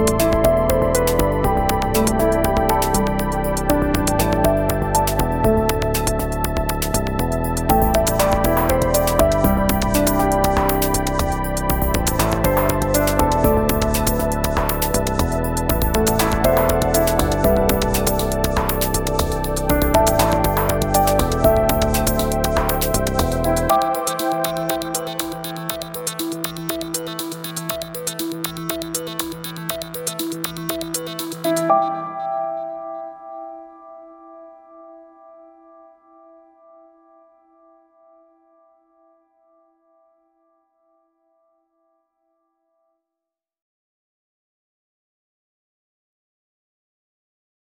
うん。